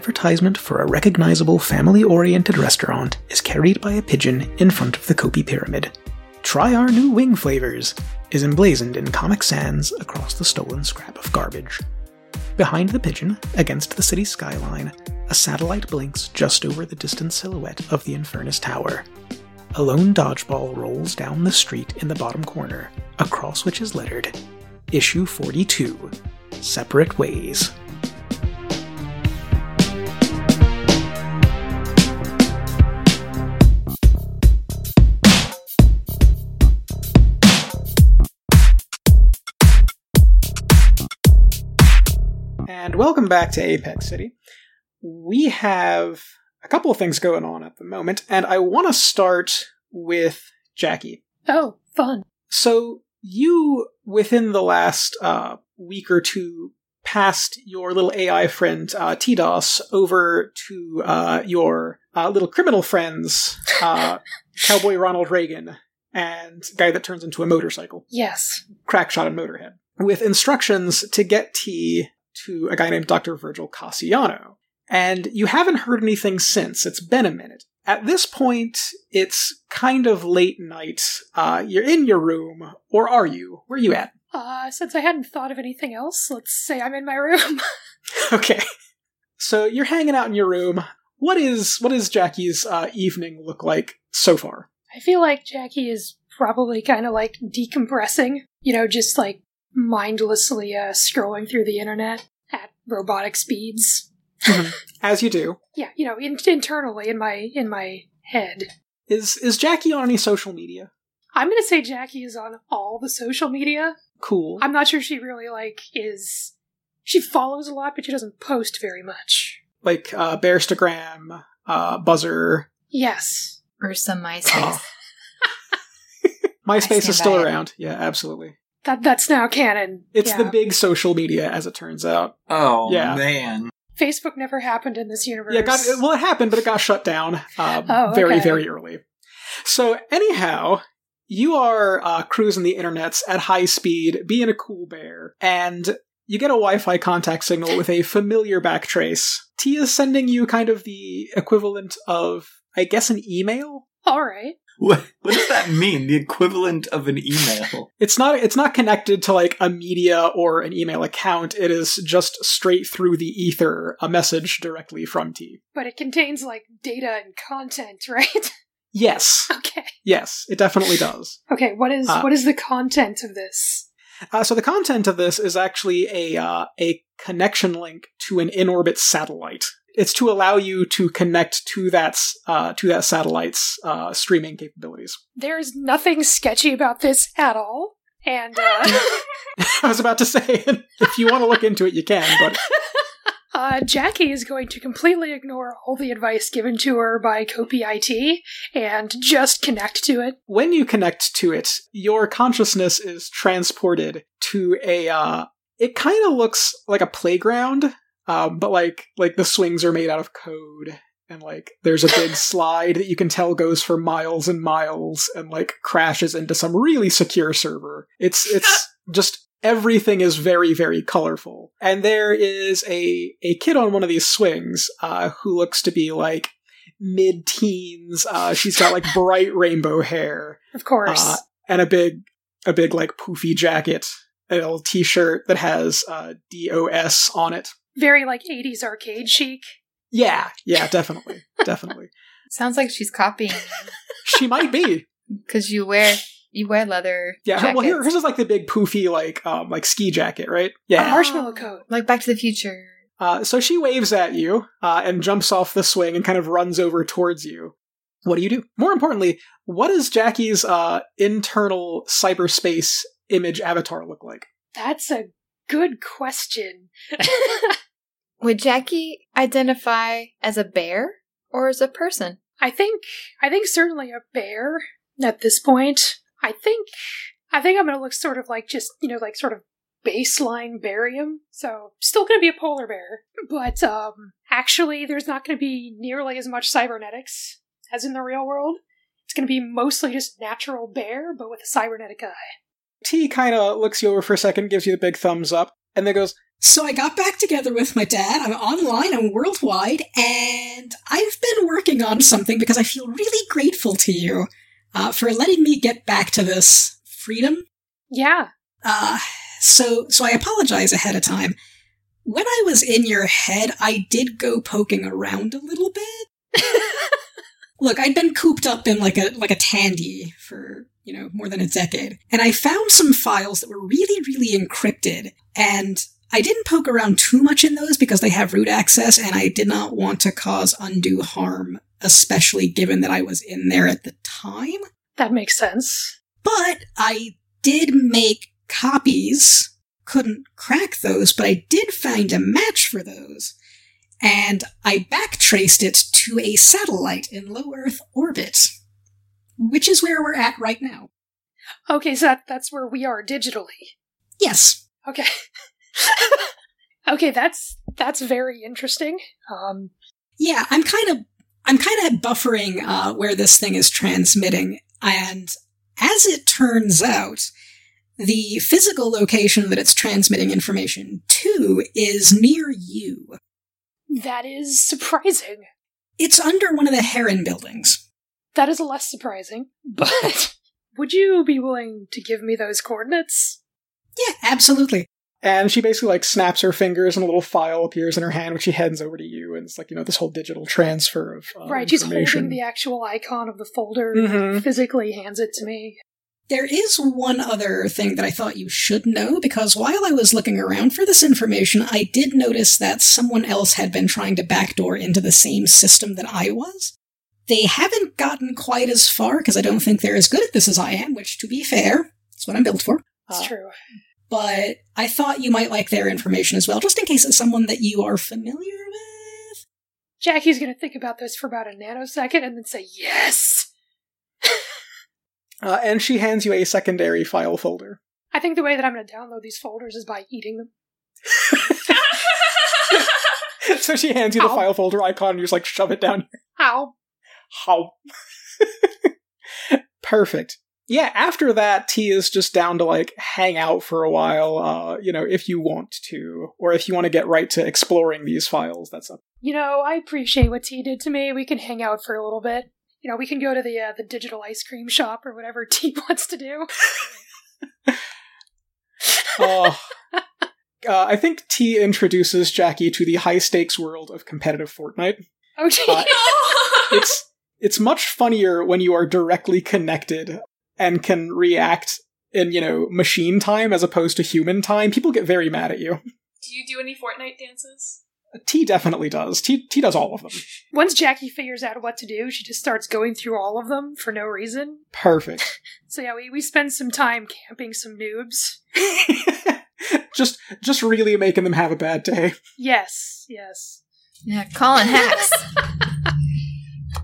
advertisement for a recognizable family oriented restaurant is carried by a pigeon in front of the Kopi Pyramid. Try our new wing flavors is emblazoned in Comic Sans across the stolen scrap of garbage. Behind the pigeon, against the city skyline, a satellite blinks just over the distant silhouette of the Infernus Tower. A lone dodgeball rolls down the street in the bottom corner, across which is lettered Issue 42 Separate Ways. And welcome back to Apex City. We have a couple of things going on at the moment, and I want to start with Jackie. Oh, fun. So, you, within the last uh, week or two, passed your little AI friend uh, TDOS over to uh, your uh, little criminal friends, uh, Cowboy Ronald Reagan and guy that turns into a motorcycle, Yes. Crackshot and Motorhead, with instructions to get T to a guy named Dr. Virgil Cassiano. And you haven't heard anything since. It's been a minute. At this point, it's kind of late night. Uh, you're in your room, or are you? Where are you at? Uh, since I hadn't thought of anything else, let's say I'm in my room. Okay. So you're hanging out in your room. What is what is Jackie's uh, evening look like so far? I feel like Jackie is probably kind of like decompressing, you know, just like mindlessly uh, scrolling through the internet at robotic speeds. As you do, Yeah, you know, in- internally in my in my head. is is Jackie on any social media? I'm gonna say Jackie is on all the social media. Cool. I'm not sure she really like is. She follows a lot, but she doesn't post very much. like uh, Bearstagram, uh, Buzzer. Yes. Or some MySpace. MySpace is still by it. around. Yeah, absolutely. That that's now canon. It's Yeah. the big social media, as it turns out. Oh Yeah. man. Facebook never happened in this universe. Yeah, it got well, it happened, but it got shut down um, Oh, very, very early. So, anyhow, you are uh, cruising the internets at high speed, being a cool bear, and you get a Wi-Fi contact signal with a familiar backtrace. Tia's sending you kind of the equivalent of, I guess, an email. All right. What what does that mean? The equivalent of an email. It's not it's not connected to like a media or an email account. It is just straight through the ether, a message directly from T. But it contains like data and content, right? Yes. okay. Yes, it definitely does. Okay, what is Uh, what is the content of this? Uh, so the content of this is actually a uh, a connection link to an in orbit satellite. It's to allow you to connect to that uh, to that satellite's uh, streaming capabilities. There's nothing sketchy about this at all. And uh, I was about to say, if you want to look into it, you can. But uh, Jackie is going to completely ignore all the advice given to her by Kopi IT and just connect to it. when you connect to it, your consciousness is transported to a. Uh, it kind of looks like a playground, um, but like like the swings are made out of code, and like there's a big slide that you can tell goes for miles and miles, and like crashes into some really secure server. It's it's just everything is very very colorful, and there is a a kid on one of these swings uh, who looks to be like mid teens. Uh, she's got like bright rainbow hair Of course. uh, and a big, a big like poofy jacket, a little T-shirt that has uh, DOS on it. Very like 80s arcade chic. Yeah, yeah, definitely, definitely. Sounds like she's copying She might be. because you wear you wear leather. Yeah. her- Well, here, hers is like the big poofy like um like ski jacket, right? A Yeah. marshmallow coat. like Back to the Future. Uh, so she waves at you uh, and jumps off the swing and kind of runs over towards you. What do you do? More importantly, what does Jackie's uh, internal cyberspace image avatar look like? That's a good question. Would Jackie identify as a bear or as a person? I think I think certainly a bear at this point. I think I think I'm gonna look sort of like just you know like sort of baseline barium. So still gonna be a polar bear, but um actually there's not gonna be nearly as much cybernetics as in the real world. It's gonna be mostly just natural bear, but with a cybernetic eye. T kind of looks you over for a second, gives you the big thumbs up, and then goes, So I got back together with my dad. I'm online, I'm worldwide, and I've been working on something because I feel really grateful to you uh, for letting me get back to this freedom. Yeah. Uh, so, so I apologize ahead of time. When I was in your head, I did go poking around a little bit. Look, I'd been cooped up in like a like a tandy for you know more than a decade, and I found some files that were really, really encrypted. And I didn't poke around too much in those because they have root access, and I did not want to cause undue harm, especially given that I was in there at the time. That makes sense. But I did make copies. Couldn't crack those, but I did find a match for those. And I backtraced it to a satellite in low Earth orbit, which is where we're at right now. Okay, so that, that's where we are digitally. Yes. Okay. okay, that's that's very interesting. Um, Yeah, I'm kind of I'm kind of buffering uh, where this thing is transmitting, and as it turns out, the physical location that it's transmitting information to is near you. that is surprising. It's under one of the Heron buildings. That is less surprising. But would you be willing to give me those coordinates? Yeah, absolutely. And she basically like snaps her fingers and a little file appears in her hand, which she hands over to you. And it's like, you know, this whole digital transfer of uh, right, she's holding the actual icon of the folder, Mhm. physically hands it to me. There is one other thing that I thought you should know because while I was looking around for this information, I did notice that someone else had been trying to backdoor into the same system that I was. They haven't gotten quite as far because I don't think they're as good at this as I am, which, to be fair, is what I'm built for. It's Uh, true. But I thought you might like their information as well, just in case it's someone that you are familiar with. Jackie's gonna think about this for about a nanosecond and then say, yes! Uh, and she hands you a secondary file folder. I think the way that I'm gonna download these folders is by eating them. so she hands you the Ow. file folder icon and you just like shove it down How? How? Perfect. Yeah, after that, T is just down to like hang out for a while, uh, you know, if you want to, or if you want to get right to exploring these files, that's up. You know, I appreciate what T did to me. We can hang out for a little bit. You know, we can go to the uh, the digital ice cream shop or whatever T wants to do. Oh. Uh, I think T introduces Jackie to the high stakes world of competitive Fortnite. Oh, gee. Uh, It's it's much funnier when you are directly connected and can react in, you know, machine time as opposed to human time. People get very mad at you. Do you do any Fortnite dances? T definitely does. T T does all of them. Once Jackie figures out what to do, she just starts going through all of them for no reason. Perfect. So yeah, we, we spend some time camping some noobs. just just really making them have a bad day. Yes, yes. Yeah, Colin hacks.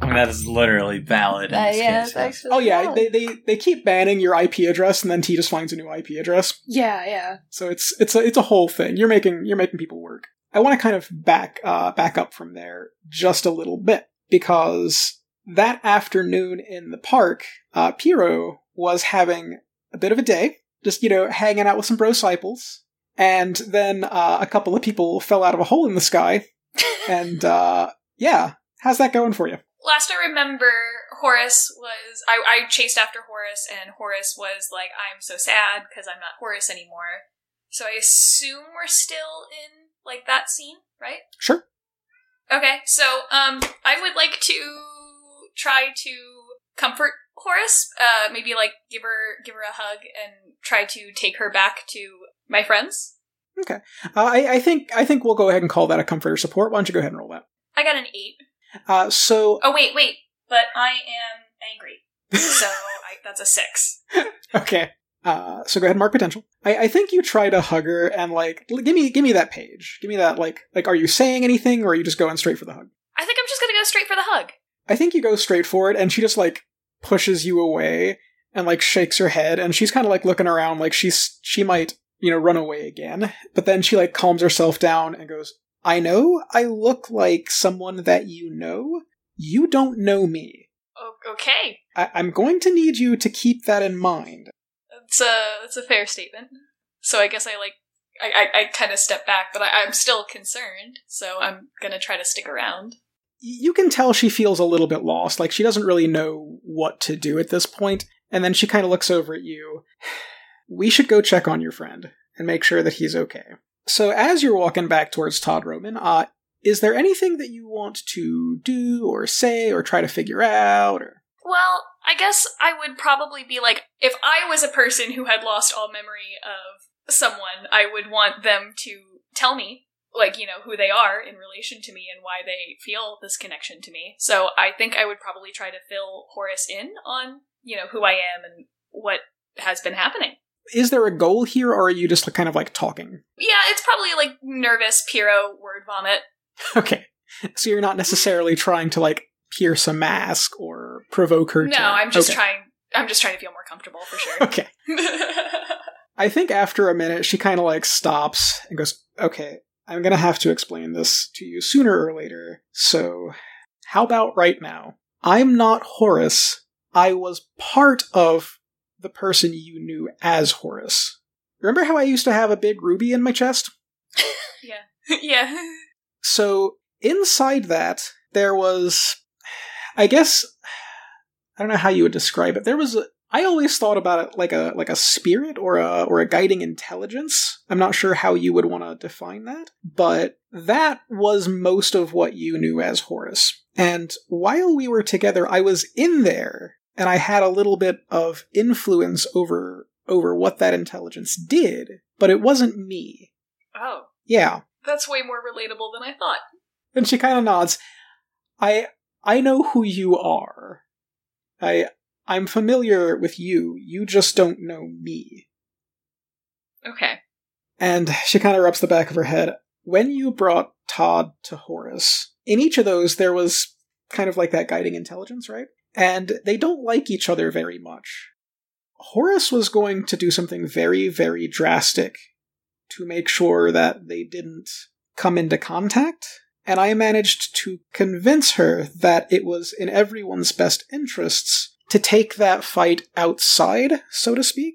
I mean, that is literally valid. In Uh, this yeah, case, it's actually Oh yeah, valid. they, they they keep banning your IP address and then T just finds a new IP address. Yeah, yeah. So it's it's a it's a whole thing. You're making you're making people work. I want to kind of back uh back up from there just a little bit because that afternoon in the park, uh Piro was having a bit of a day, just you know, hanging out with some bro disciples. And then uh, a couple of people fell out of a hole in the sky. And uh yeah, how's that going for you? Last I remember, Horace was. I, I chased after Horace, and Horace was like, I'm so sad because I'm not Horace anymore. So I assume we're still in, like, that scene, right? Sure. Okay, so, um, I would like to try to comfort Horace, uh, maybe, like, give her, give her a hug and try to take her back to my friends. Okay, uh, I, I think I think we'll go ahead and call that a comforter support. Why don't you go ahead and roll that? I got an eight. Uh, so Oh, wait, wait, but I am angry. So I, that's a six. okay. Uh, so go ahead and mark potential. I, I think you try to hug her and like l- give me give me that page. Give me that like like are you saying anything or are you just going straight for the hug? I think I'm just gonna go straight for the hug. I think you go straight for it and she just like pushes you away and like shakes her head and she's kind of like looking around like she's she might you know run away again. But then she like calms herself down and goes, "I know I look like someone that you know. You don't know me. Okay, I- I'm going to need you to keep that in mind." that's a that's a fair statement. So I guess I like I, I, I kind of step back, but I, I'm still concerned, so I'm gonna try to stick around. you can tell she feels a little bit lost. Like she doesn't really know what to do at this point. And then she kind of looks over at you. We should go check on your friend and make sure that he's okay. So as you're walking back towards Todd Roman, uh, is there anything that you want to do or say or try to figure out? Or Well, I guess I would probably be like, if I was a person who had lost all memory of someone, I would want them to tell me, like, you know, who they are in relation to me and why they feel this connection to me. So I think I would probably try to fill Horace in on, you know, who I am and what has been happening. Is there a goal here, or are you just kind of like talking? Yeah, it's probably like nervous Piro word vomit. Okay, so you're not necessarily trying to like pierce a mask or provoke her. No, to... I'm just okay. trying. I'm just trying to feel more comfortable for sure. Okay. I think after a minute, she kind of like stops and goes, Okay, I'm gonna have to explain this to you sooner or later. So, how about right now? I'm not Horace. I was part of the person you knew as Horace. Remember how I used to have a big ruby in my chest? yeah. Yeah. So, inside that, there was, I guess, I don't know how you would describe it. There was a, I always thought about it like a like a spirit or a or a guiding intelligence. I'm not sure how you would want to define that, but that was most of what you knew as Horus. And while we were together, I was in there and I had a little bit of influence over over what that intelligence did, but it wasn't me. Oh, Yeah. that's way more relatable than I thought. And she kind of nods. I I know who you are. I I'm familiar with you. You just don't know me. Okay. And she kind of rubs the back of her head. When you brought Todd to Horus, in each of those there was kind of like that guiding intelligence, right? And they don't like each other very much. Horus was going to do something very, very drastic to make sure that they didn't come into contact, and I managed to convince her that it was in everyone's best interests to take that fight outside, so to speak.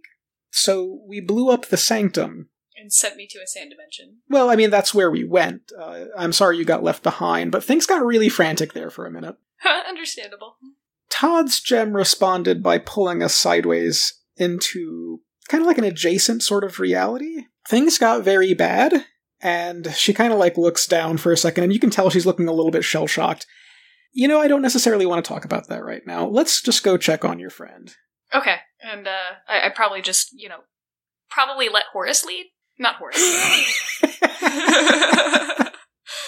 So we blew up the sanctum. And sent me to a sand dimension. Well, I mean, that's where we went. Uh, I'm sorry you got left behind, but things got really frantic there for a minute. Understandable. Todd's gem responded by pulling us sideways into kind of like an adjacent sort of reality. Things got very bad, and she kind of like looks down for a second, and you can tell she's looking a little bit shell shocked. You know, I don't necessarily want to talk about that right now. Let's just go check on your friend. Okay. And uh, I, I probably just, you know, probably let Horace lead. Not Horace.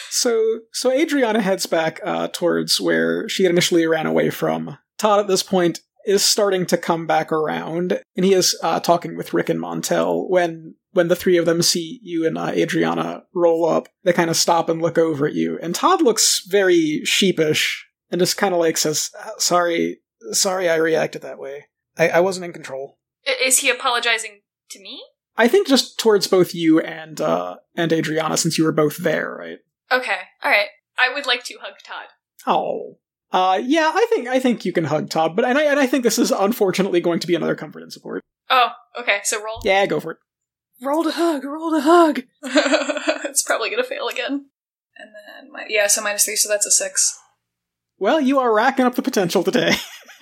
So, so Adriana heads back uh, towards where she had initially ran away from. Todd, at this point, is starting to come back around, and he is uh, talking with Rick and Montel. When when the three of them see you and uh, Adriana roll up, they kind of stop and look over at you. And Todd looks very sheepish and just kind of like says, "Uh, "Sorry, sorry, I reacted that way. I, I wasn't in control." Is he apologizing to me? I think just towards both you and uh, and Adriana, since you were both there, right? Okay. All right. I would like to hug Todd. Oh. Uh, yeah, I think I think you can hug Todd, but and I and I think this is unfortunately going to be another comfort and support. Oh, okay. So roll. Yeah, go for it. Roll to hug, roll to hug. it's probably gonna fail again. And then my yeah, so minus three, so that's a six. Well, you are racking up the potential today.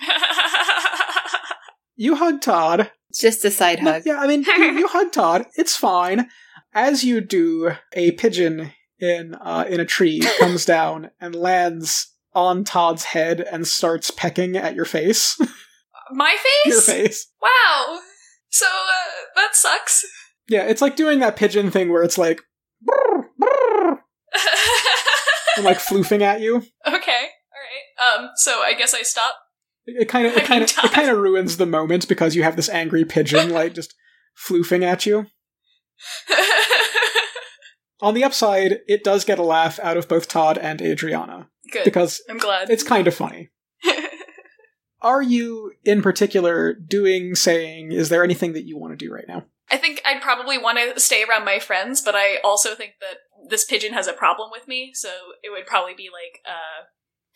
you hug Todd. It's just a side No, hug. yeah, I mean, you, you hug Todd. It's fine. As you do, a pigeon in uh, in a tree comes down and lands on Todd's head and starts pecking at your face. my face. your face? Wow. So uh, that sucks. Yeah, it's like doing that pigeon thing where it's like, "Brr, brr," and like floofing at you. okay. All right. Um. So I guess I stop. It kind of, it kind of, it kind of ruins the moment because you have this angry pigeon like just floofing at you. On the upside, it does get a laugh out of both Todd and Adriana Good. because I'm glad. it's kind of funny. Are you, in particular, doing, saying, is there anything that you want to do right now? I think I'd probably want to stay around my friends, but I also think that this pigeon has a problem with me, so it would probably be like, uh,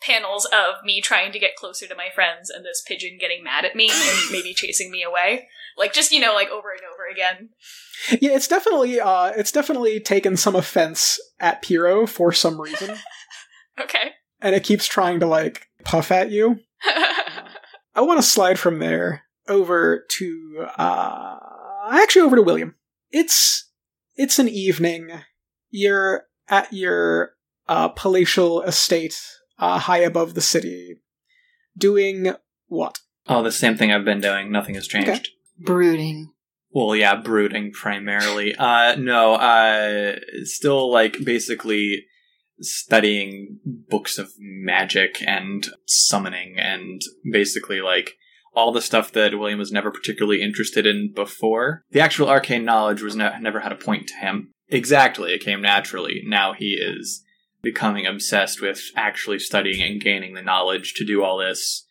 panels of me trying to get closer to my friends and this pigeon getting mad at me and maybe chasing me away. Like just, you know, like over and over again. Yeah, it's definitely uh it's definitely taken some offense at Piro for some reason. Okay. and it keeps trying to like puff at you. I want to slide from there over to uh actually over to William. It's it's an evening. You're at your uh palatial estate uh high above the city doing what? Oh, the same thing I've been doing. Nothing has changed. Okay. Brooding. Well, yeah, brooding primarily. Uh, no, uh, still like basically studying books of magic and summoning and basically like all the stuff that William was never particularly interested in before. The actual arcane knowledge was ne- never had a point to him. Exactly, it came naturally. Now he is becoming obsessed with actually studying and gaining the knowledge to do all this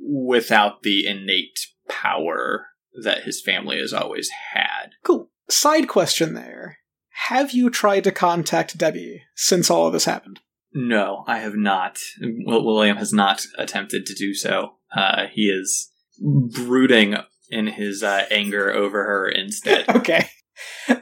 without the innate power that his family has always had. Cool. Side question there. Have you tried to contact Debbie since all of this happened? No, I have not. William has not attempted to do so. Uh, he is brooding in his uh, anger over her instead. Okay.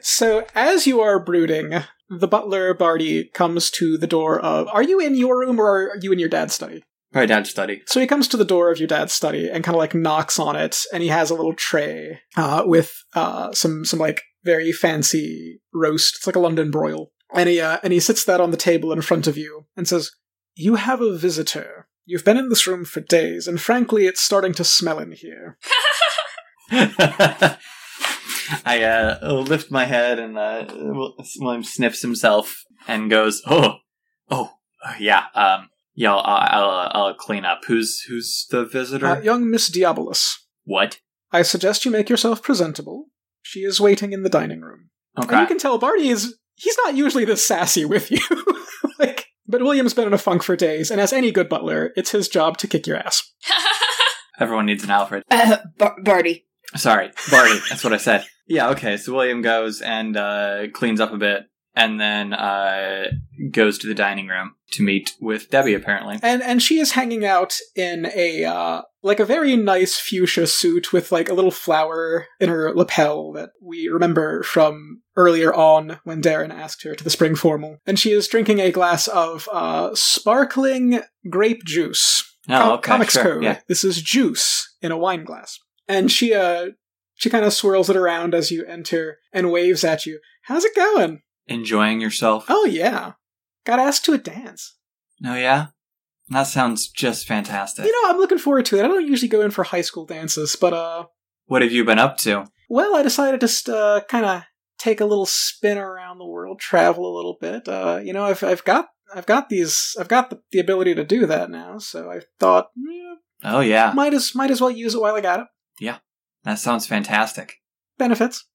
So as you are brooding, the butler Barty comes to the door of Are you in your room or are you in your dad's study? My dad's study. So he comes to the door of your dad's study and kind of like knocks on it, and he has a little tray uh, with uh, some some like very fancy roast. It's like a London broil, and he uh, and he sits that on the table in front of you and says, "You have a visitor. You've been in this room for days, and frankly, it's starting to smell in here." I uh, lift my head and uh, William sniffs himself and goes, "Oh, oh, yeah, um, yeah, I'll, I'll, I'll clean up. Who's who's the visitor? Uh, young Miss Diabolus, what? I suggest you make yourself presentable. She is waiting in the dining room. And Okay. you can tell Barney is he's not usually this sassy with you. like but William's been in a funk for days, and as any good butler, it's his job to kick your ass. Everyone needs an Alfred. Uh, Bar- Barty. Sorry, Barty. that's what I said. Yeah, okay. So William goes and uh, cleans up a bit, and then uh, goes to the dining room to meet with Debbie. Apparently, And and she is hanging out in a uh like a very nice fuchsia suit with like a little flower in her lapel that we remember from earlier on when Darren asked her to the spring formal. And she is drinking a glass of uh sparkling grape juice. oh, Com- okay, comics sure, code. Yeah, This is juice in a wine glass. And she uh she kind of swirls it around as you enter and waves at you. How's it going? enjoying yourself. Oh yeah. Got asked to a dance. No, yeah, that sounds just fantastic. You know, I'm looking forward to it. I don't usually go in for high school dances, but uh what have you been up to? well, I decided to just uh kind of take a little spin around the world, travel a little bit. Uh you know, I've I've got I've got these I've got the, the ability to do that now, so I thought yeah, Oh yeah, might as might as well use it while I got it. That sounds fantastic. Benefits.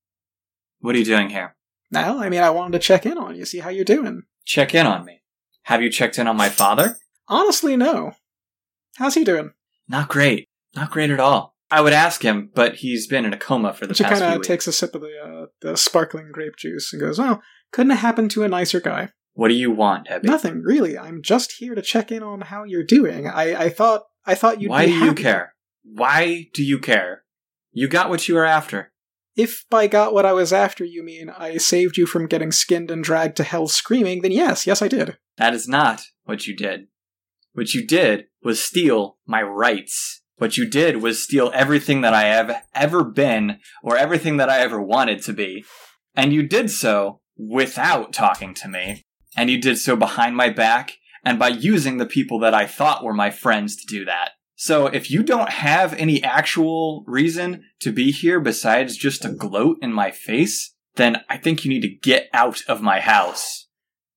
What are you doing here? Now, I mean, I wanted to check in on you, see how you're doing. Check in on me. Have you checked in on my father? Honestly, no. How's he doing? Not great. Not great at all. I would ask him, but he's been in a coma for the past week She past kind of takes a sip of the uh, the sparkling grape juice and goes, "Oh, couldn't have happened to a nicer guy." What do you want, Debbie? Nothing really. I'm just here to check in on how you're doing. I I thought I thought you'd Why do you care? Why do you care? You got what you were after. If by got what I was after you mean I saved you from getting skinned and dragged to hell screaming, then yes, yes I did. That is not what you did. What you did was steal my rights. What you did was steal everything that I have ever been or everything that I ever wanted to be. And you did so without talking to me. And you did so behind my back and by using the people that I thought were my friends to do that. So if you don't have any actual reason to be here besides just to gloat in my face, then I think you need to get out of my house.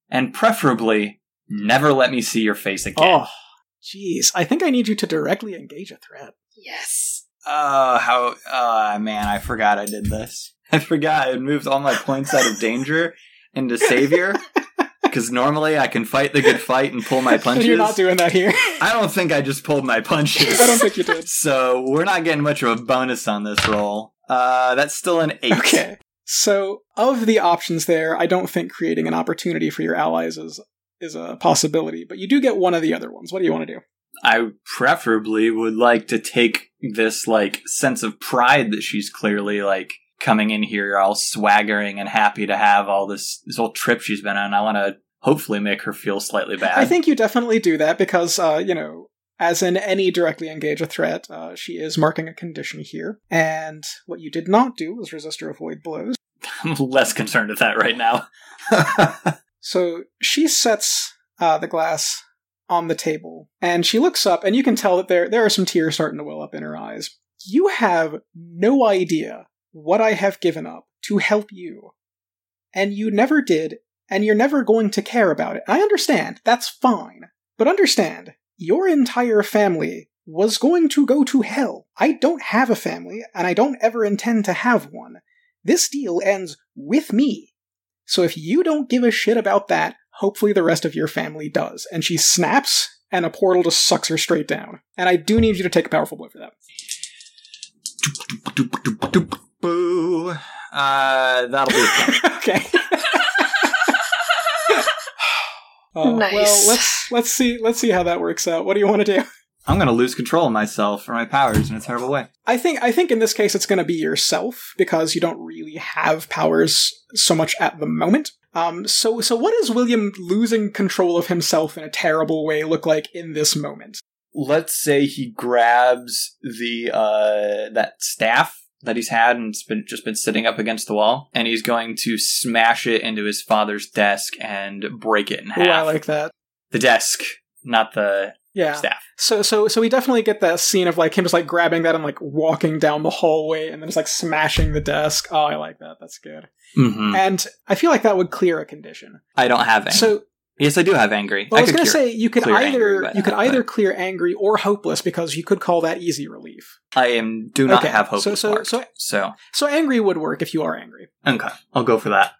And preferably, never let me see your face again. Oh, jeez. I think I need you to directly engage a threat. Yes. Oh, how, oh man, I forgot I did this. I forgot I had moved all my points out of danger into savior. Because normally I can fight the good fight and pull my punches. You're not doing that here. I don't think I just pulled my punches. I don't think you did. So we're not getting much of a bonus on this roll. Uh, that's still an eight. Okay. So, of the options there, I don't think creating an opportunity for your allies is is a possibility, but you do get one of the other ones. What do you want to do? I preferably would like to take this like sense of pride that she's clearly like coming in here all swaggering and happy to have all this this whole trip she's been on. I want to hopefully make her feel slightly bad. I think you definitely do that because, uh, you know, as in any directly engage a threat, uh, she is marking a condition here. And what you did not do was resist or avoid blows. I'm less concerned with that right now. So she sets uh, the glass on the table and she looks up, and you can tell that there there are some tears starting to well up in her eyes. You have no idea what I have given up to help you, and you never did, and you're never going to care about it. I understand. That's fine. But understand, your entire family was going to go to hell. I don't have a family, and I don't ever intend to have one. This deal ends with me. So if you don't give a shit about that, hopefully the rest of your family does. And she snaps, and a portal just sucks her straight down. And I do need you to take a powerful blow for that. Boo. Uh, that'll be okay. Uh, Nice. Well, let's let's see let's see how that works out. What do you want to do? I'm going to lose control of myself or my powers in a terrible way. I think I think in this case it's going to be yourself because you don't really have powers so much at the moment. Um, so so what does William losing control of himself in a terrible way look like in this moment? Let's say he grabs the uh that staff that he's had and it's been just been sitting up against the wall, and he's going to smash it into his father's desk and break it in half. Ooh, I like that. the desk, not the Yeah. staff. So so so we definitely get that scene of like him just like grabbing that and like walking down the hallway and then just like smashing the desk. Oh, I like that. That's good. Mm-hmm. And I feel like that would clear a condition. I don't have any. So yes, I do have angry. well, I was going to say you could either angry, but- you could but- either clear angry or hopeless because you could call that easy relief. I am do not Okay, have hope. so- so- marked, so- so So angry would work if you are angry. okay, I'll go for that.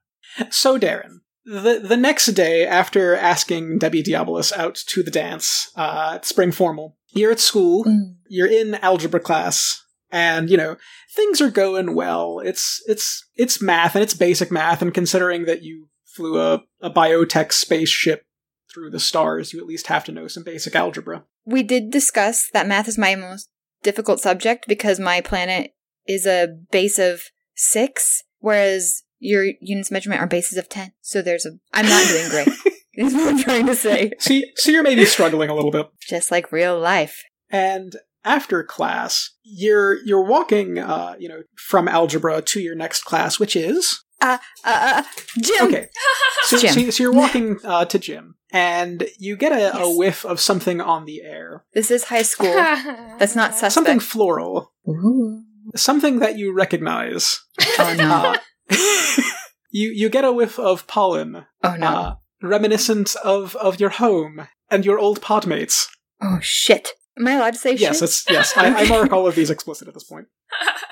So Darren, the the next day after asking Debbie Diabolus out to the dance uh, at spring formal, you're at school. Mm. You're in algebra class, and you know things are going well. It's it's it's math and it's basic math, and considering that you flew a, a biotech spaceship through the stars, you at least have to know some basic algebra. We did discuss that math is my most difficult subject because my planet is a base of six, whereas your units of measurement are bases of ten. So there's a. I'm not doing great. is what I'm trying to say. See, so you're maybe struggling a little bit. Just like real life. And after class, you're you're walking, uh, you know, from algebra to your next class, which is Uh, uh, Gym. okay. So, Gym. so, so you're walking uh, to gym, and you get a, a whiff of something on the air, This is high school. That's not suspect. something floral, Ooh. something that you recognize. Oh no. Uh, you you get a whiff of pollen, Oh no. uh, reminiscent of of your home and your old podmates. oh shit. Am I allowed to say Yes, shit? it's yes. I, I mark all of these explicit at this point.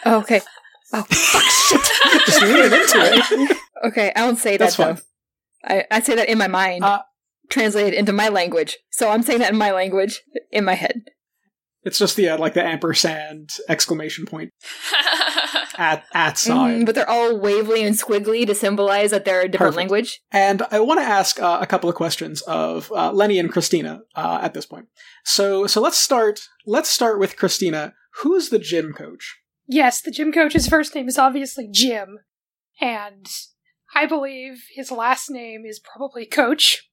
Oh, okay. Oh fuck shit. Just leaning into it. Okay, I won't say That's that fine. though. I, I say that in my mind, Uh, translated into my language. So I'm saying that in my language, in my head. It's just the uh, like the ampersand exclamation point at at sign. Mm, but they're all wavely and squiggly to symbolize that they're a different Perfect. language. And I want to ask uh, a couple of questions of uh, Lenny and Christina uh, at this point. So so let's start. Let's start with Christina. Who's the gym coach? Yes, the gym coach's first name is obviously Jim, and I believe his last name is probably Coach.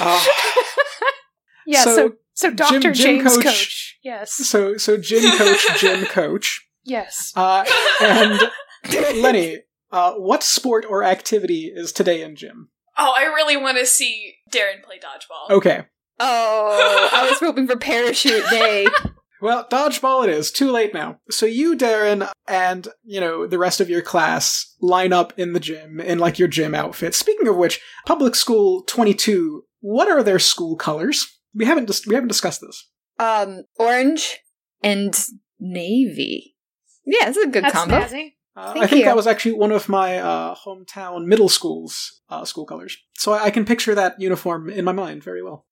Uh, yeah, so, so so, Doctor Jim- Jim James Coach- Coach. Yes, so so gym coach, Jim coach. yes. Uh, and Lenny, uh, what sport or activity is today in gym? oh, I really want to see Darren play dodgeball. Okay. Oh, I was hoping for parachute day. Well, dodgeball it is. Too late now. So you, Darren, and, you know, the rest of your class line up in the gym in, like, your gym outfit. Speaking of which, Public School 22, what are their school colors? We haven't, dis- we haven't discussed this. Um, orange and navy. Yeah, it's a good That's combo. snazzy. Uh, I think you. that was actually one of my uh, hometown middle school's uh, school colors. So I, I can picture that uniform in my mind very well.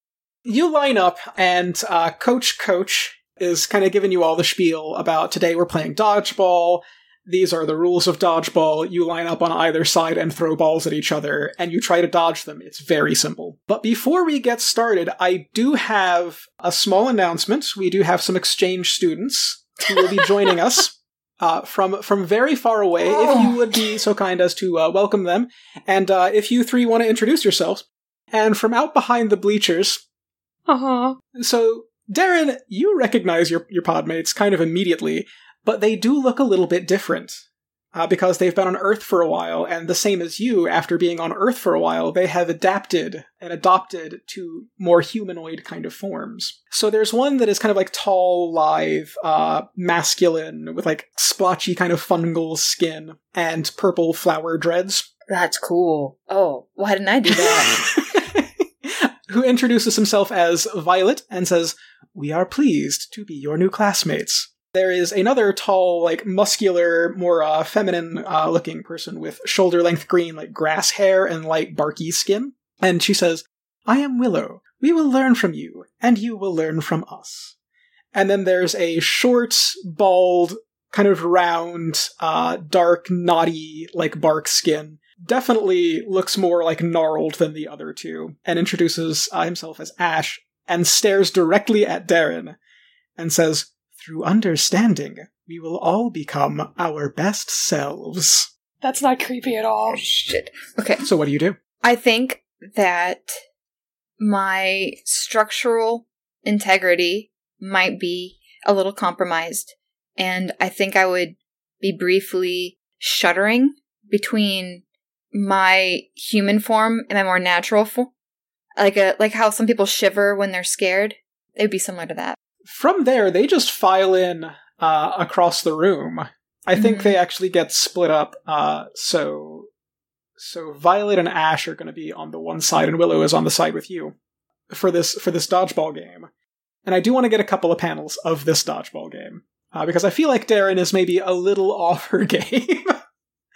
You line up, and uh, Coach Coach is kind of giving you all the spiel about today we're playing dodgeball. these are the rules of dodgeball. You line up on either side and throw balls at each other, and you try to dodge them. It's very simple. But before we get started, I do have a small announcement. We do have some exchange students who will be joining us uh, from from very far away. If you would be so kind as to uh, welcome them, and uh, if you three want to introduce yourselves, and from out behind the bleachers. Uh huh. So, Darren, you recognize your your podmates kind of immediately, but they do look a little bit different. Uh, because they've been on Earth for a while, and the same as you, after being on Earth for a while, they have adapted and adopted to more humanoid kind of forms. So there's one that is kind of like tall, lithe, uh, masculine, with like splotchy kind of fungal skin and purple flower dreads. That's cool. Oh, why didn't I do that? Who introduces himself as Violet and says, We are pleased to be your new classmates. There is another tall, like muscular, more uh, feminine uh, looking person with shoulder length green, like grass hair and light barky skin. And she says, I am Willow. We will learn from you, and you will learn from us. And then there's a short, bald, kind of round, uh, dark, knotty, like bark skin. Definitely looks more like gnarled than the other two, and introduces uh, himself as Ash, and stares directly at Darren, and says, through understanding, we will all become our best selves. That's not creepy at all. Shit. Okay. So, what do you do? I think that my structural integrity might be a little compromised. And I think I would be briefly shuddering between my human form and my more natural form. Like a like how some people shiver when they're scared. It would be similar to that. From there, they just file in uh, across the room. I think Mhm. they actually get split up. Uh, so, so Violet and Ash are going to be on the one side, and Willow is on the side with you for this for this dodgeball game. And I do want to get a couple of panels of this dodgeball game uh, because I feel like Darren is maybe a little off her game.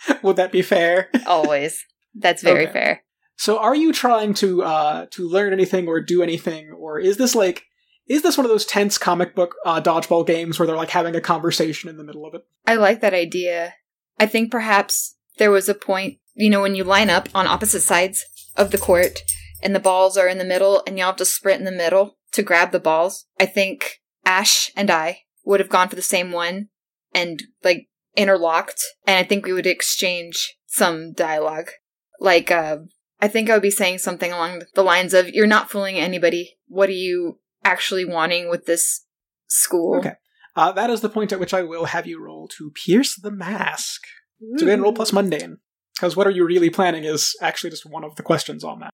Would that be fair? Always. That's very Okay. fair. So, are you trying to uh, to learn anything or do anything, or is this like is this one of those tense comic book uh, dodgeball games where they're like having a conversation in the middle of it? I like that idea. I think perhaps there was a point, you know, when you line up on opposite sides of the court and the balls are in the middle and y'all have to sprint in the middle to grab the balls. I think Ash and I would have gone for the same one and like interlocked and I think we would exchange some dialogue. Like, uh, I think I would be saying something along the lines of, you're not fooling anybody. What are you actually wanting with this school? Okay. Uh, that is the point at which I will have you roll to pierce the mask. So go and roll plus mundane. Because what are you really planning is actually just one of the questions on that.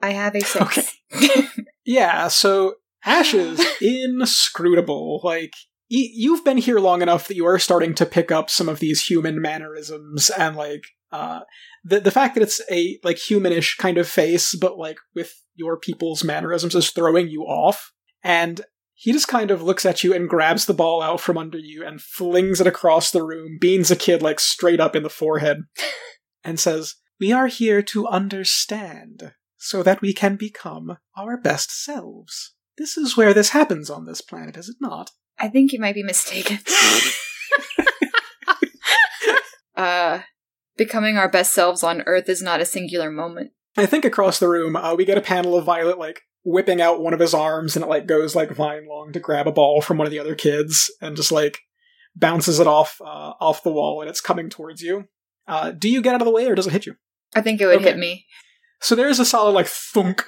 I have a six. Okay. Yeah, so Ash is inscrutable. Like, you've been here long enough that you are starting to pick up some of these human mannerisms and, like, uh, the, the fact that it's a, like, humanish kind of face, but, like, with your people's mannerisms is throwing you off. And he just kind of looks at you and grabs the ball out from under you and flings it across the room, beans a kid, like, straight up in the forehead, and says, We are here to understand so that we can become our best selves. This is where this happens on this planet, is it not? I think you might be mistaken. uh, becoming our best selves on Earth is not a singular moment. I think across the room, uh, we get a panel of Violet, like, whipping out one of his arms, and it, like, goes, like, vine long to grab a ball from one of the other kids, and just, like, bounces it off, uh, off the wall, and it's coming towards you. Uh, do you get out of the way, or does it hit you? I think it would Okay. hit me. So there's a solid, like, thunk.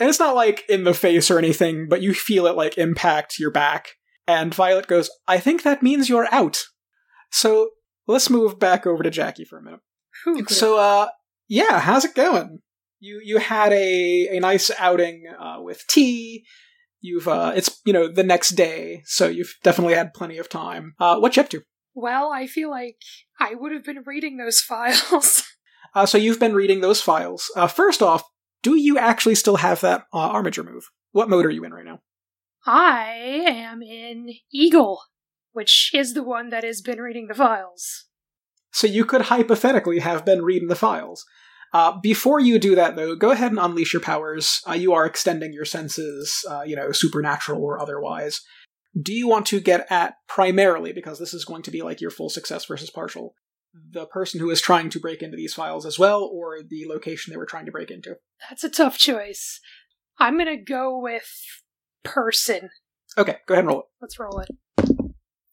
And it's not, like, in the face or anything, but you feel it, like, impact your back. And Violet goes, I think that means you're out. So let's move back over to Jackie for a minute. Whew. So, uh, yeah, how's it going? You you had a a nice outing uh, with T. You've uh, it's you know the next day, so you've definitely had plenty of time. Uh, what you up to? well, I feel like I would have been reading those files. Uh, so you've been reading those files. Uh, first off, do you actually still have that uh, armature move? What mode are you in right now? I am in Eagle, which is the one that has been reading the files. So you could hypothetically have been reading the files. Uh, before you do that, though, go ahead and unleash your powers. Uh, you are extending your senses, uh, you know, supernatural or otherwise. do you want to get at primarily, because this is going to be like your full success versus partial, the person who is trying to break into these files as well, or the location they were trying to break into? That's a tough choice. I'm gonna go with person. Okay, go ahead and roll it. Let's roll it.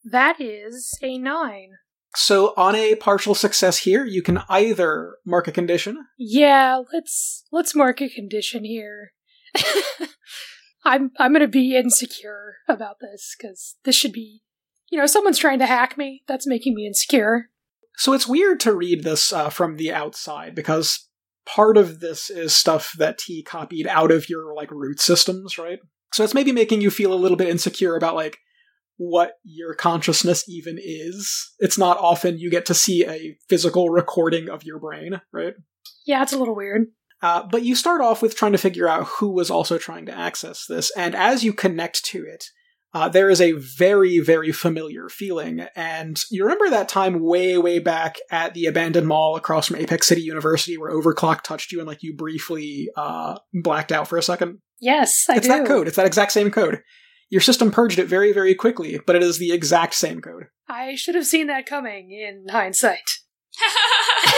That is a nine. So on a partial success here, you can either mark a condition. Yeah, let's let's mark a condition here. I'm I'm gonna be insecure about this because this should be, you know, someone's trying to hack me. That's making me insecure. So it's weird to read this uh, from the outside because part of this is stuff that T copied out of your like root systems, right? So it's maybe making you feel a little bit insecure about like what your consciousness even is. It's not often you get to see a physical recording of your brain, right? Yeah, it's a little weird. Uh, but you start off with trying to figure out who was also trying to access this, and as you connect to it, uh, there is a very, very familiar feeling. And you remember that time way, way back at the abandoned mall across from Apex City University where Overclock touched you and like you briefly uh, blacked out for a second? Yes, I it's do. that code. It's that exact same code. Your system purged it very, very quickly, but it is the exact same code. I should have seen that coming in hindsight.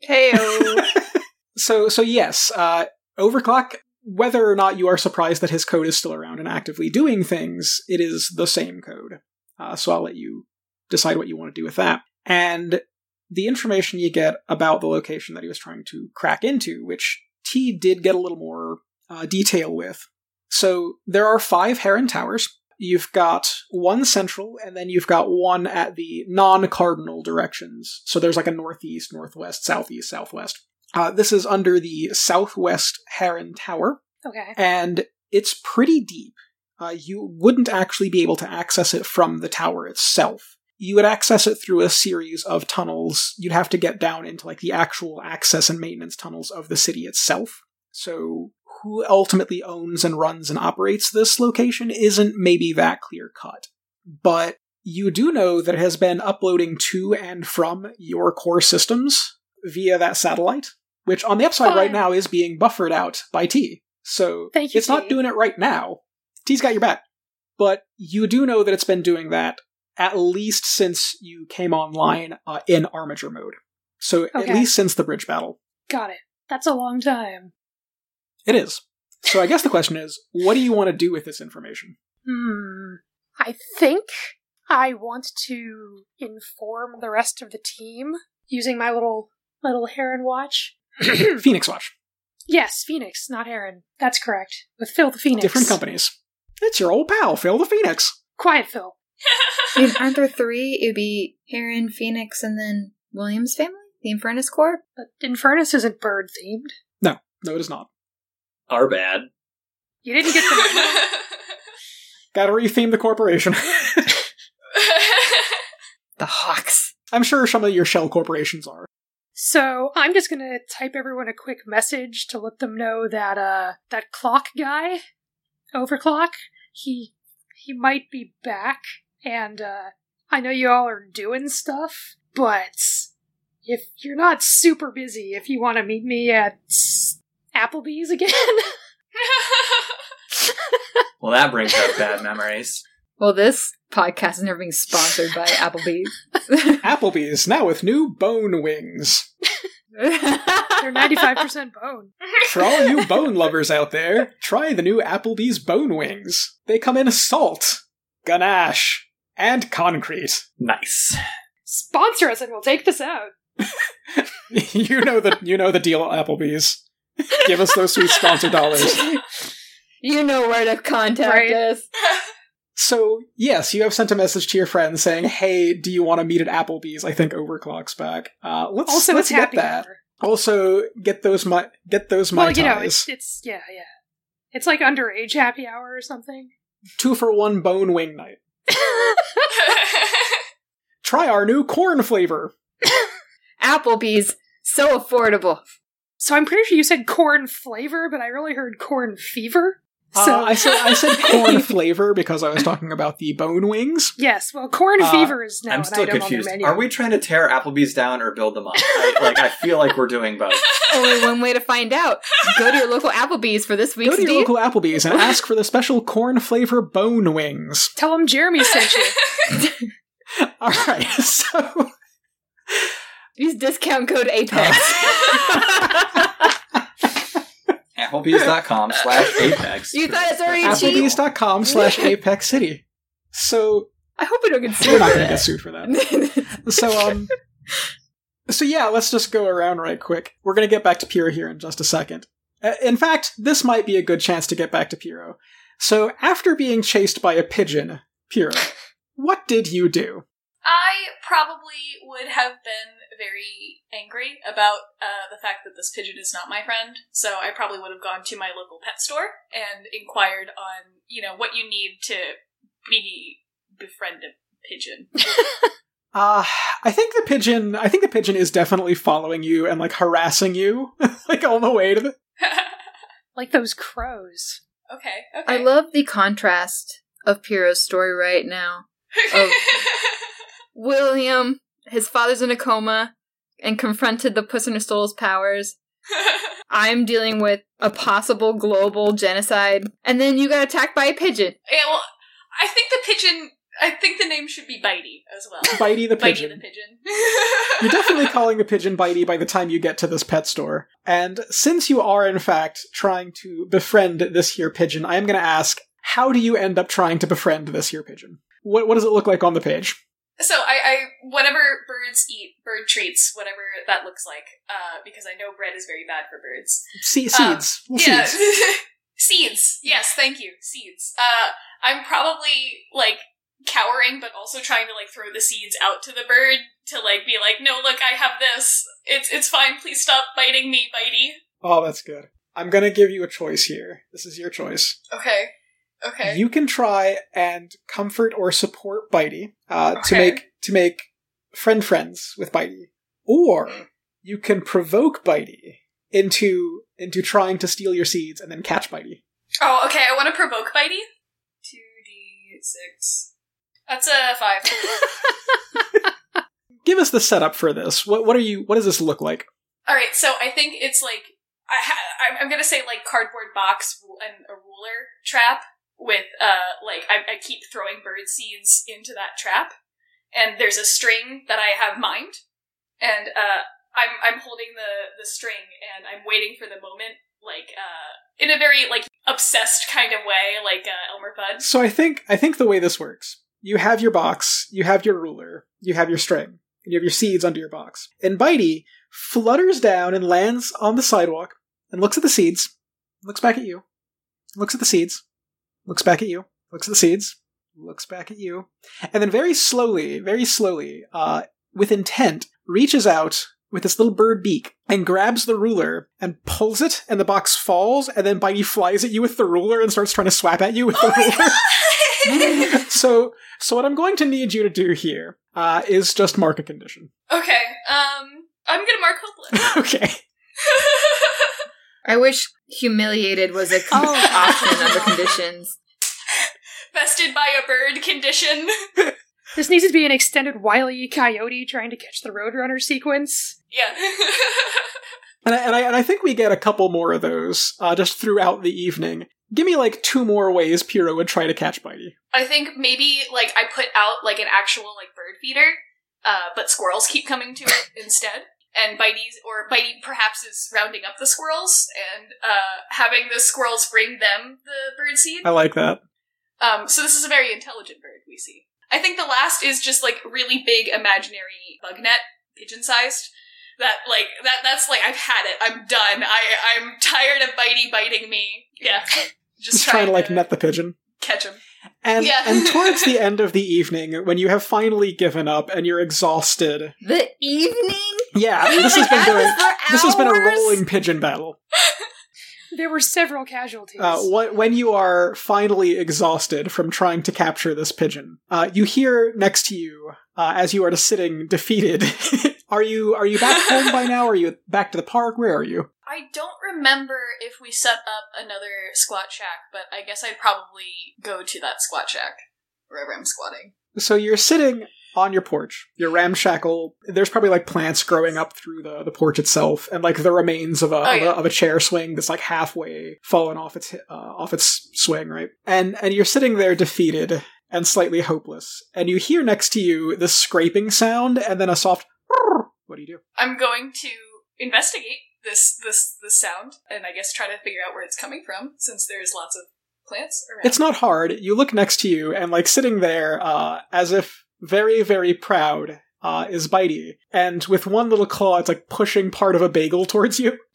Hey, So, so yes, uh, Overclock. Whether or not you are surprised that his code is still around and actively doing things, it is the same code. Uh, so I'll let you decide what you want to do with that. And the information you get about the location that he was trying to crack into, which T did get a little more uh, detail with. So there are five Heron Towers. You've got one central, and then you've got one at the non cardinal directions. So there's like a northeast, northwest, southeast, southwest. Uh, this is under the southwest Heron Tower, Okay. and it's pretty deep. Uh, you wouldn't actually be able to access it from the tower itself. You would access it through a series of tunnels. You'd have to get down into like the actual access and maintenance tunnels of the city itself. So, who ultimately owns and runs and operates this location isn't maybe that clear cut. But you do know that it has been uploading to and from your core systems via that satellite, which on the upside right now is being buffered out by T. So Thank you, it's not doing it right now. T's got your back. But you do know that it's been doing that at least since you came online uh, in armature mode. So at least since the bridge battle. Got it. That's a long time. It is. So I guess the question is, what do you want to do with this information? Hmm. I think I want to inform the rest of the team using my little my little heron watch. Phoenix Watch. Yes, Phoenix, not Heron. That's correct. With Phil the Phoenix. Different companies. It's your old pal, Phil the Phoenix. Quiet Phil. Wait, aren't there three? It would be Heron, Phoenix, and then Williams family? The Infernus Corp? But Infernus isn't bird themed. No, no, it is not. Our bad. You didn't get the memo. Gotta retheme the corporation. The Hawks. I'm sure some of your shell corporations are. So I'm just gonna type everyone a quick message to let them know that uh that clock guy, overclock, he he might be back, and uh I know you all are doing stuff, but if you're not super busy, if you want to meet me at s- Applebee's again, Well, that brings up bad memories. Well, this podcast is never being sponsored by Applebee's. Applebee's now with new bone wings. they're 95% bone. For all you bone lovers out there, try the new Applebee's bone wings. They come in salt, ganache, and concrete. Nice. Sponsor us and we'll take this out. you know the you know the deal Applebee's. Give us those sweet sponsor dollars. you know where to contact Right. us. So yes, you have sent a message to your friend saying, "Hey, do you want to meet at Applebee's? I think Overclock's back. Uh, let's Also, let's get that. hour. Also, get those my get those my Well, you know, it's, it's yeah, yeah. It's like underage happy hour or something. Two for one bone wing night. Try our new corn flavor. Applebee's. So affordable. So I'm pretty sure you said corn flavor, but I really heard corn fever. So Uh, I said I said corn flavor because I was talking about the bone wings. yes, well, corn Uh, fever is now I'm an still item confused. on menu. Are we trying to tear Applebee's down or build them up? I, like, I feel like we're doing both. Only one way to find out. Go to your local Applebee's for this week's. Go to your deal. local Applebee's and ask for the special corn flavor bone wings. Tell them Jeremy sent you. All right, so Use discount code APEX. Applebee's.com slash Apex. you thought it's already cheap? Applebee's.com slash Apex City. So I hope we don't get sued. we're not going to get sued for that. So um, so yeah, let's just go around right quick. We're going to get back to Piro here in just a second. Uh, In fact, this might be a good chance to get back to Piro. So after being chased by a pigeon, Piro, what did you do? I probably would have been very angry about uh, the fact that this pigeon is not my friend. So I probably would have gone to my local pet store and inquired on, you know, what you need to be befriend a pigeon. Uh, I think the pigeon. I think the pigeon is definitely following you and like harassing you, like all the way to the. like those crows. okay, okay. I love the contrast of Piro's story right now. of- William, his father's in a coma, and confronted the Puss in her Stole's powers. I'm dealing with a possible global genocide, and then you got attacked by a pigeon. yeah, well, I think the pigeon. I think the name should be Bitey as well. Bitey the Bitey pigeon. the pigeon. You're definitely calling the pigeon Bitey by the time you get to this pet store. And since you are, in fact, trying to befriend this here pigeon, I am going to ask, how do you end up trying to befriend this here pigeon? What, what does it look like on the page? So I, I whatever birds eat, bird treats, whatever that looks like, uh, because I know bread is very bad for birds. Se- Uh, seeds. Well, yeah, seeds. seeds. Yes, thank you, seeds. Uh, I'm probably like cowering, but also trying to like throw the seeds out to the bird to like be like, no, look, I have this. It's it's fine. Please stop biting me, bitey. Oh, that's good. I'm going to give you a choice here. This is your choice. Okay. Okay. You can try and comfort or support Bitey uh, to make to make friend friends with Bitey, or you can provoke Bitey into into trying to steal your seeds and then catch Bitey. oh, okay. I want to provoke bitey. Two d six. That's a five. Give us the setup for this. What what are you? What does this look like? All right, so I think it's like I ha- I'm- I'm gonna say like cardboard box and a ruler trap with uh like I, I keep throwing bird seeds into that trap, and there's a string that I have mined, and uh I'm I'm holding the the string and I'm waiting for the moment like uh in a very like obsessed kind of way like uh, Elmer Fudd. So I think I think the way this works, you have your box, you have your ruler, you have your string, and you have your seeds under your box. And Bitey flutters down and lands on the sidewalk and looks at the seeds, looks back at you, looks at the seeds, looks back at you, looks at the seeds, looks back at you, and then very slowly, very slowly, uh, with intent, reaches out with this little bird beak and grabs the ruler and pulls it, and the box falls, and then Bitey flies at you with the ruler and starts trying to swap at you with the ruler. so, so what I'm going to need you to do here uh, is just mark a condition. okay, um, I'm gonna mark hopeless. okay. I wish humiliated was a con- Oh. option under conditions. Bested by a bird condition. This needs to be an extended Wile E. Coyote trying to catch the Roadrunner sequence. yeah. And I, and I and I think we get a couple more of those uh, just throughout the evening. Give me like two more ways Piro would try to catch Bitey. I think maybe like I put out like an actual like bird feeder, uh, but squirrels keep coming to it instead. And Bitey's or Bitey perhaps is rounding up the squirrels and uh, having the squirrels bring them the bird seed. I like that. Um, so this is a very intelligent bird we see. I think the last is just like really big imaginary bug net, pigeon sized. That like that that's like I've had it. I'm done. I I'm tired of Bitey biting me. Yeah. Just, Just trying to like net the pigeon. catch him. And Yeah. and towards the end of the evening, when you have finally given up and you're exhausted, The evening? Yeah, this has been going. This has been a rolling pigeon battle. There were several casualties. Uh, wh- when you are finally exhausted from trying to capture this pigeon, uh, you hear next to you, uh, as you are sitting defeated Are you are you back home by now? Are you back to the park? Where are you? I don't remember if we set up another squat shack, but I guess I'd probably go to that squat shack wherever I'm squatting. So you're sitting on your porch. You're ramshackle. There's probably like plants growing up through the, the porch itself, and like the remains of a, of, yeah. a of a chair swing that's like halfway fallen off its uh, off its swing, right? And and you're sitting there defeated and slightly hopeless, and you hear next to you this scraping sound, and then a soft. What do you do? I'm going to investigate this this this sound and I guess try to figure out where it's coming from since there's lots of plants around. It's not hard. You look next to you, and like sitting there, uh, as if very, very proud, uh, is Bitey. And with one little claw, it's like pushing part of a bagel towards you.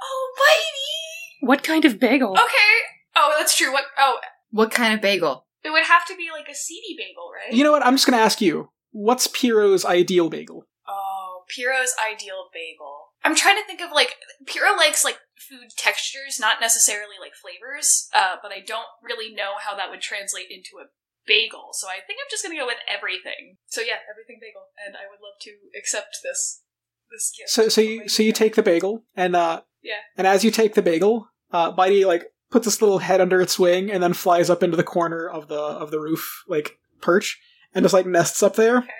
Oh, Bitey! What kind of bagel? Okay. Oh, that's true. What? Oh, What kind of bagel? it would have to be like a seedy bagel, right? You know what? I'm just gonna ask you. What's Piro's ideal bagel? Oh, Piro's ideal bagel. I'm trying to think of like Piro likes like food textures, not necessarily like flavors. Uh, but I don't really know how that would translate into a bagel. So I think I'm just gonna go with everything. So yeah, everything bagel, and I would love to accept this this gift. So, so you, so you take the bagel, and uh, Yeah. and as you take the bagel, uh, Bitey like puts this little head under its wing, and then flies up into the corner of the of the roof, like perch, and just like nests up there, Okay.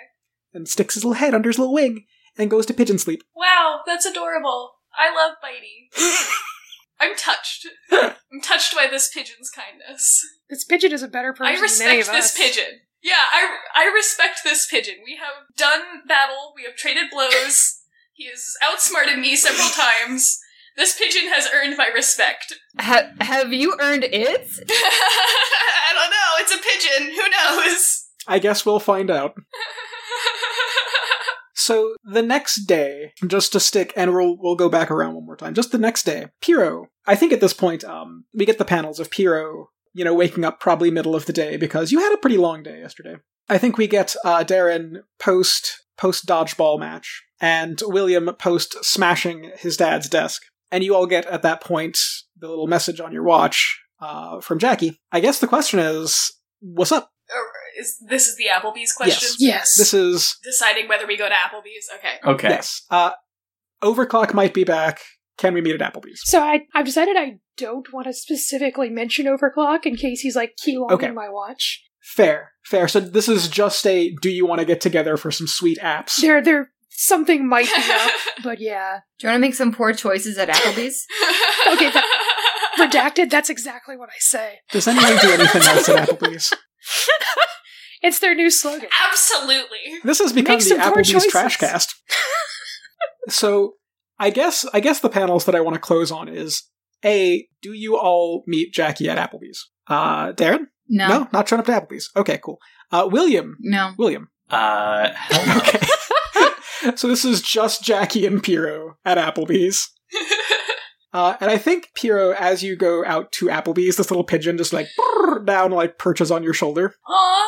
and sticks his little head under his little wing, and goes to pigeon sleep. Wow, that's adorable. I love Bitey. I'm touched. I'm touched by this pigeon's kindness. This pigeon is a better person I than any respect of this us. pigeon. Yeah, I I respect this pigeon. We have done battle. We have traded blows. he has outsmarted me several times. This pigeon has earned my respect. Ha- have you earned it? I don't know. It's a pigeon. Who knows? I guess we'll find out. So the next day, just to stick, and we'll we'll go back around one more time. Just the next day, Piro. I think at this point, um, we get the panels of Piro, you know, waking up probably middle of the day because you had a pretty long day yesterday. I think we get uh, Darren post post dodgeball match and William post smashing his dad's desk, and you all get at that point the little message on your watch uh, from Jackie. I guess the question is, what's up? Or is this is the Applebee's question? Yes. This is Deciding whether we go to Applebee's. Okay. Okay. Yes. Uh, Overclock might be back. Can we meet at Applebee's? So I, I've decided I don't want to specifically mention overclock in case he's like keylogging Okay. my watch. Fair, fair. So this is just a do you want to get together for some sweet apps? There, there, something might be up, but yeah. Do you want to make some poor choices at Applebee's? Okay, that, Redacted. That's exactly what I say. Does anyone do anything else at Applebee's? It's their new slogan. Absolutely. This has become Make the some Applebee's choices. trash cast. so I guess I guess the panels that I want to close on is A, do you all meet Jackie at Applebee's? Uh Darren? No. No, not showing up to Applebee's. Okay, cool. Uh William. No. William. Uh. Okay. so this is just Jackie and Piero at Applebee's. Uh, and I think Piero, as you go out to Applebee's, this little pigeon just like down, like perches on your shoulder. Aw.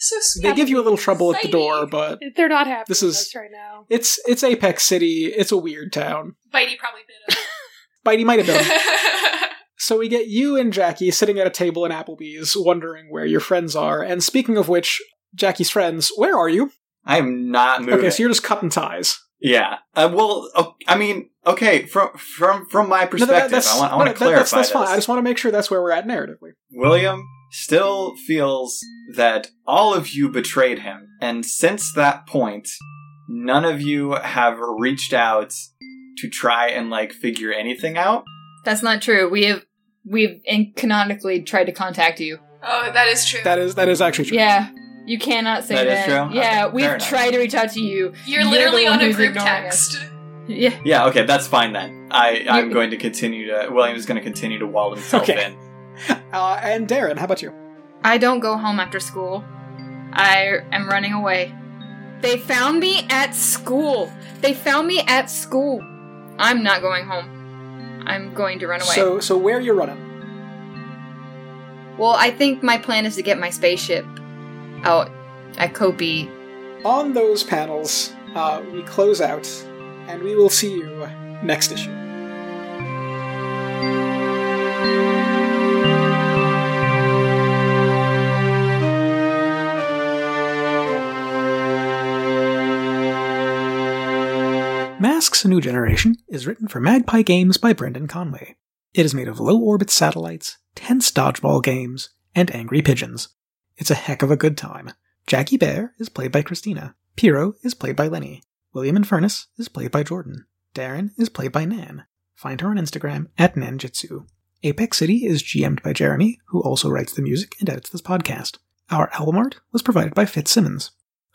So sweet. They give you a little trouble at the door, but They're not happy This with is- us right now. it's it's Apex City. It's a weird town. Bitey probably bit him. Bitey might have been. So we get you and Jackie sitting at a table in Applebee's, wondering where your friends are. And speaking of which, Jackie's friends, where are you? I am not moving. Okay, so you're just cutting ties. yeah. Uh, well, I mean, okay. From from from my No, that- perspective, that's- I want no, want to that- clarify That's, that's fine. I just want to make sure that's where we're at narratively. William still feels that all of you betrayed him, and since that point, none of you have reached out to try and like figure anything out. That's not true. We have we've in- canonically tried to contact you. oh, that is true. That is that is actually true. Yeah. You cannot say That that. is true? Yeah, Okay, we've tried to reach out to you. You're the literally one on a group ignoring us. text. Yeah. Yeah, okay, that's fine then. I I'm You- going to continue to William is going to continue to wall himself Okay. in. Uh, and Darren, how about you? I don't go home after school. I am running away. They found me at school. They found me at school. I'm not going home. I'm going to run away. So so where are you're running? well, I think my plan is to get my spaceship out at Kopi. On those panels, uh, we close out, and we will see you next issue. A New Generation is written for Magpie Games by Brendan Conway. It is made of low orbit satellites, tense dodgeball games, and angry pigeons. It's a heck of a good time. Jackie Bear is played by Christina. Piero is played by Lenny. William Infernus is played by Jordan. Darren is played by Nan. Find her on Instagram at Nanjitsu. Apex City is GM'd by Jeremy, who also writes the music and edits this podcast. Our album art was provided by Fitzsimmons.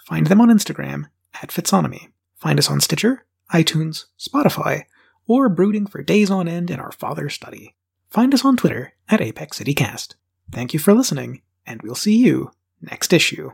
Find them on Instagram at Fitzonomy. Find us on Stitcher, iTunes, Spotify, or brooding for days on end in our father's study. Find us on Twitter at Apex City Cast. Thank you for listening, and we'll see you next issue.